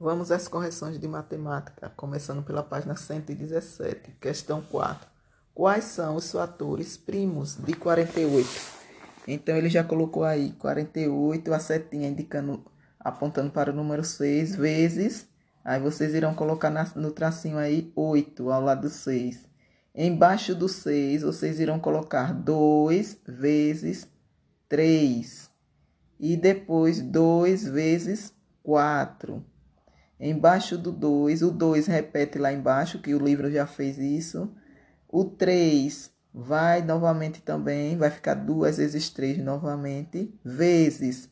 Vamos às correções de matemática, começando pela página 117, questão 4. Quais são os fatores primos de 48? Então ele já colocou aí 48, a setinha indicando, apontando para o número 6, vezes, aí vocês irão colocar na, no tracinho aí 8 ao lado do 6. Embaixo do 6, vocês irão colocar 2 vezes 3. E depois 2 vezes 4. Embaixo do 2, o 2 repete lá embaixo, que o livro já fez isso. O 3 vai novamente também, vai ficar 2 vezes 3 novamente, vezes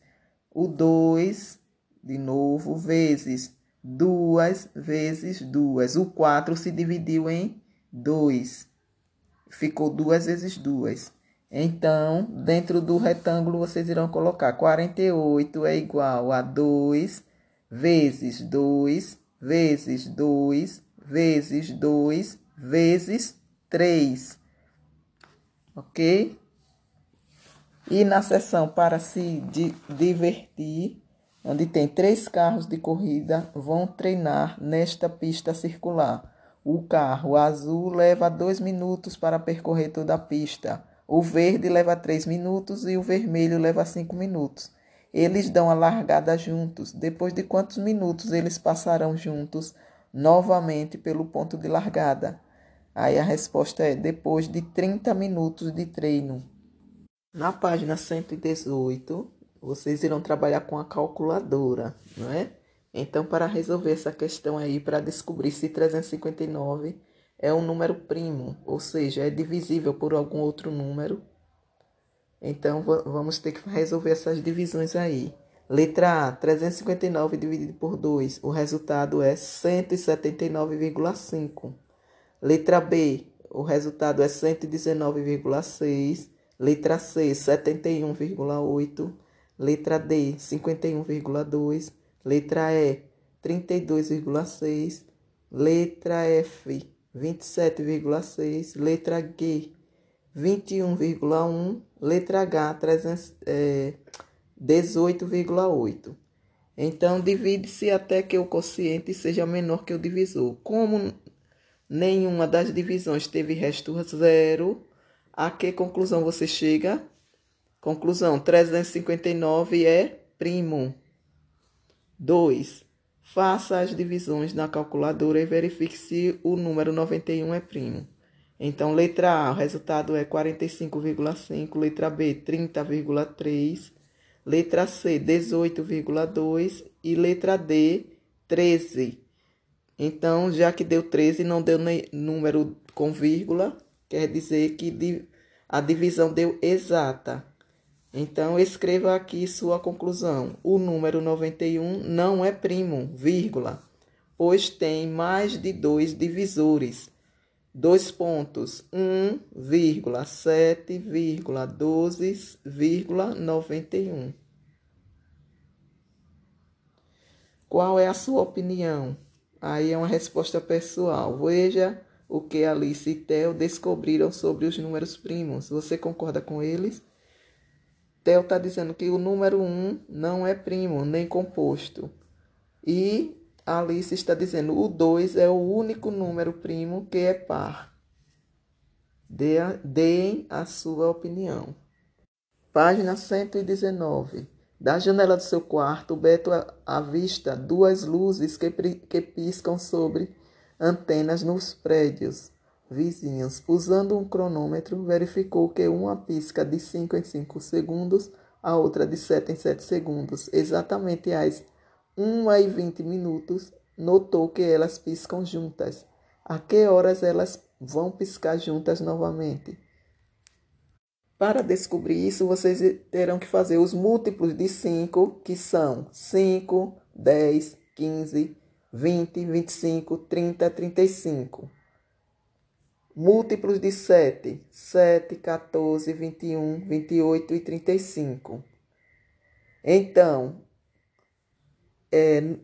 o 2, de novo, vezes 2 vezes 2. O 4 se dividiu em 2. Ficou 2 vezes 2. Então, dentro do retângulo, vocês irão colocar 48 é igual a 2 vezes 2 vezes 2 vezes 2 vezes 3. Ok? E na seção para se di divertir, onde tem três carros de corrida, vão treinar nesta pista circular. O carro azul leva dois minutos para percorrer toda a pista. O verde leva três minutos e o vermelho leva cinco minutos. Eles dão a largada juntos. Depois de quantos minutos eles passarão juntos novamente pelo ponto de largada? Aí a resposta é depois de 30 minutos de treino. Na página 118, vocês irão trabalhar com a calculadora, não é? Então, para resolver essa questão aí, para descobrir se 359 é um número primo, ou seja, é divisível por algum outro número. Então, vamos ter que resolver essas divisões aí. Letra A, 359 dividido por 2, o resultado é 179,5. Letra B, o resultado é 119,6. Letra C, 71,8. Letra D, 51,2. Letra E, 32,6. Letra F, 27,6. Letra G, 21,1. Letra H, 300, é, 18,8. Então, divide-se até que o quociente seja menor que o divisor. Como nenhuma das divisões teve resto zero, a que conclusão você chega? Conclusão: 359 é primo. 2. Faça as divisões na calculadora e verifique se o número 91 é primo. Então, letra A, o resultado é 45,5, letra B, 30,3, letra C, 18,2 e letra D, 13. Então, já que deu 13 não deu número com vírgula, quer dizer que a divisão deu exata. Então, escreva aqui sua conclusão. O número 91 não é primo, vírgula, pois tem mais de dois divisores dois pontos, um vírgula sete vírgula doze vírgula noventa e um. Qual é a sua opinião? Aí é uma resposta pessoal. Veja o que Alice e Theo descobriram sobre os números primos. Você concorda com eles? Theo está dizendo que o número 1 não é primo, nem composto. E Alice está dizendo o 2 é o único número primo que é par. Deem a sua opinião. Página 119. Da janela do seu quarto, Beto avista duas luzes que, que piscam sobre antenas nos prédios vizinhos. Usando um cronômetro, verificou que uma pisca de 5 em 5 segundos, a outra de 7 em 7 segundos, exatamente às 1 e 20 minutos, notou que elas piscam juntas. A que horas elas vão piscar juntas novamente? Para descobrir isso, vocês terão que fazer os múltiplos de 5, que são 5, 10, 15, 20, 25, 30, 35. Múltiplos de 7, 7, 14, 21, 28 e 35. Então, é,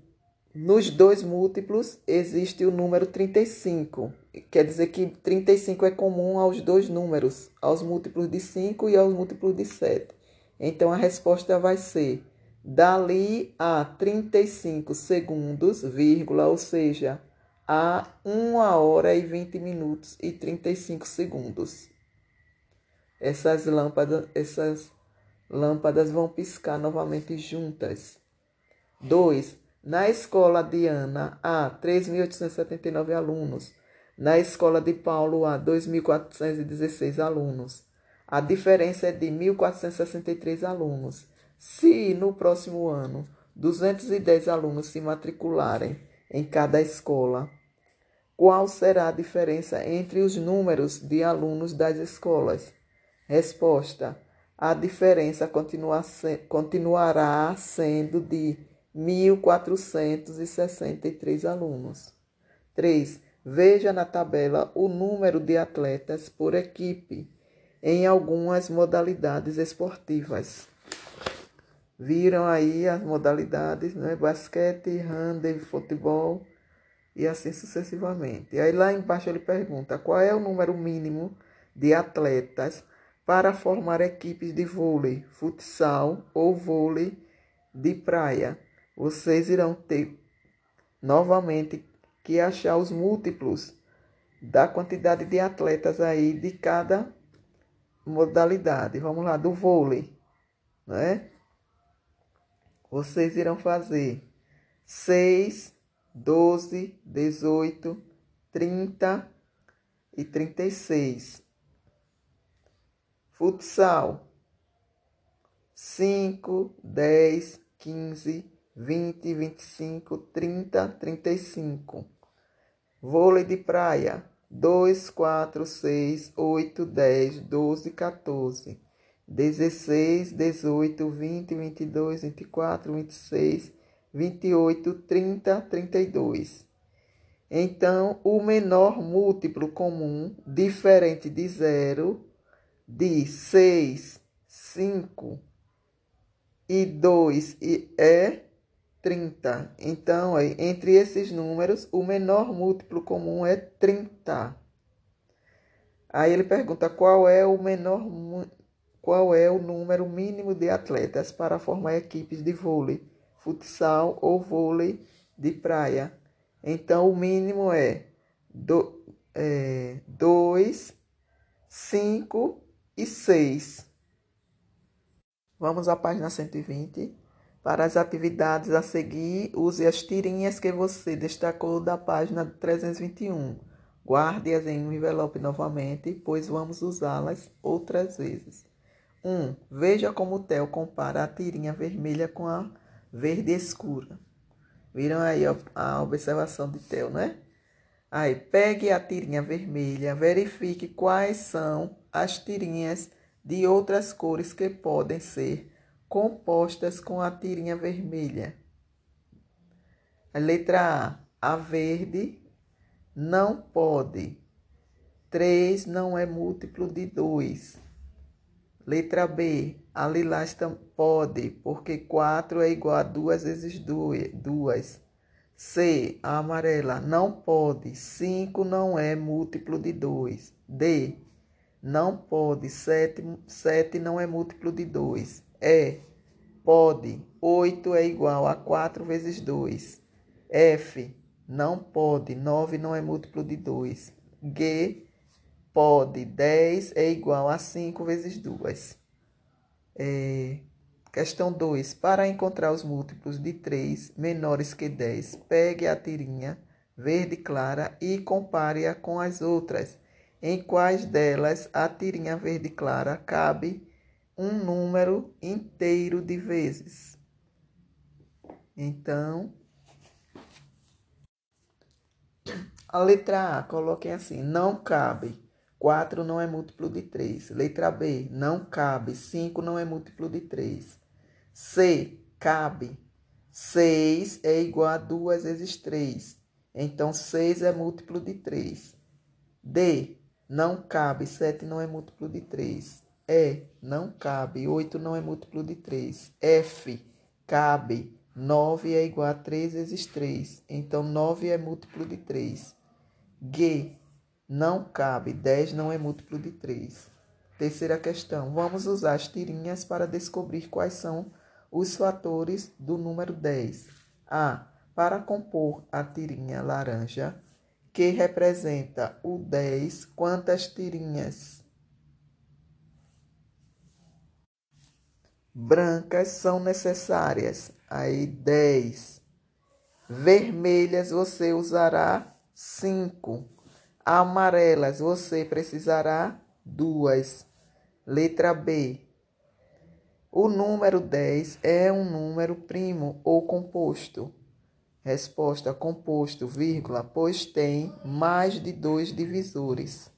nos dois múltiplos existe o número 35. Quer dizer que 35 é comum aos dois números, aos múltiplos de 5 e aos múltiplos de 7. Então a resposta vai ser Dali a 35 segundos, vírgula, ou seja, a 1 hora e 20 minutos e 35 segundos. Essas lâmpadas, essas lâmpadas vão piscar novamente juntas. 2. Na escola de Ana, há 3.879 alunos. Na escola de Paulo, há 2.416 alunos. A diferença é de 1.463 alunos. Se no próximo ano 210 alunos se matricularem em cada escola, qual será a diferença entre os números de alunos das escolas? Resposta: a diferença continuará sendo de 1.463 alunos. 3. Veja na tabela o número de atletas por equipe em algumas modalidades esportivas. Viram aí as modalidades, né? Basquete, handebol, futebol e assim sucessivamente. E aí lá embaixo ele pergunta qual é o número mínimo de atletas para formar equipes de vôlei, futsal ou vôlei de praia. Vocês irão ter novamente que achar os múltiplos da quantidade de atletas aí de cada modalidade. Vamos lá, do vôlei, né? Vocês irão fazer 6, 12, 18, 30 e 36. Futsal 5, 10, 15, 20, 25, 30, 35. Vôlei de praia 2, 4, 6, 8, 10, 12, 14, 16, 18, 20, 22, 24, 26, 28, 30, 32. Então, o menor múltiplo comum, diferente de zero, de 6, 5 e 2 é 30. Então, entre esses números, o menor múltiplo comum é 30. Aí ele pergunta qual é o menor qual é o número mínimo de atletas para formar equipes de vôlei, futsal ou vôlei de praia. Então, o mínimo é 2, 5 é, e 6. Vamos à página 120. Para as atividades a seguir, use as tirinhas que você destacou da página 321. Guarde-as em um envelope novamente, pois vamos usá-las outras vezes. 1. Um, veja como o Theo compara a tirinha vermelha com a verde escura. Viram aí a observação de Theo, né? Aí, pegue a tirinha vermelha, verifique quais são as tirinhas de outras cores que podem ser compostas com a tirinha vermelha. A letra A, a verde não pode. 3 não é múltiplo de 2. Letra B, a lilás pode, porque 4 é igual a 2 vezes 2. C, a amarela não pode, 5 não é múltiplo de 2. D, não pode, 7, 7 não é múltiplo de 2 é, pode, 8 é igual a 4 vezes 2. F, não pode, 9 não é múltiplo de 2. G, pode, 10 é igual a 5 vezes 2. É, questão 2. Para encontrar os múltiplos de 3 menores que 10, pegue a tirinha verde clara e compare-a com as outras. Em quais delas a tirinha verde clara cabe um número inteiro de vezes. Então, a letra A, coloquem assim: não cabe. 4 não é múltiplo de 3. Letra B, não cabe. 5 não é múltiplo de 3. C, cabe. 6 é igual a 2 vezes 3. Então, 6 é múltiplo de 3. D, não cabe. 7 não é múltiplo de 3. E, não cabe. 8 não é múltiplo de 3. F, cabe. 9 é igual a 3 vezes 3. Então, 9 é múltiplo de 3. G, não cabe. 10 não é múltiplo de 3. Terceira questão. Vamos usar as tirinhas para descobrir quais são os fatores do número 10. A. Para compor a tirinha laranja, que representa o 10, quantas tirinhas brancas são necessárias? Aí 10. Vermelhas você usará 5. Amarelas você precisará duas. Letra B. O número 10 é um número primo ou composto. Resposta composto, vírgula, pois tem mais de dois divisores.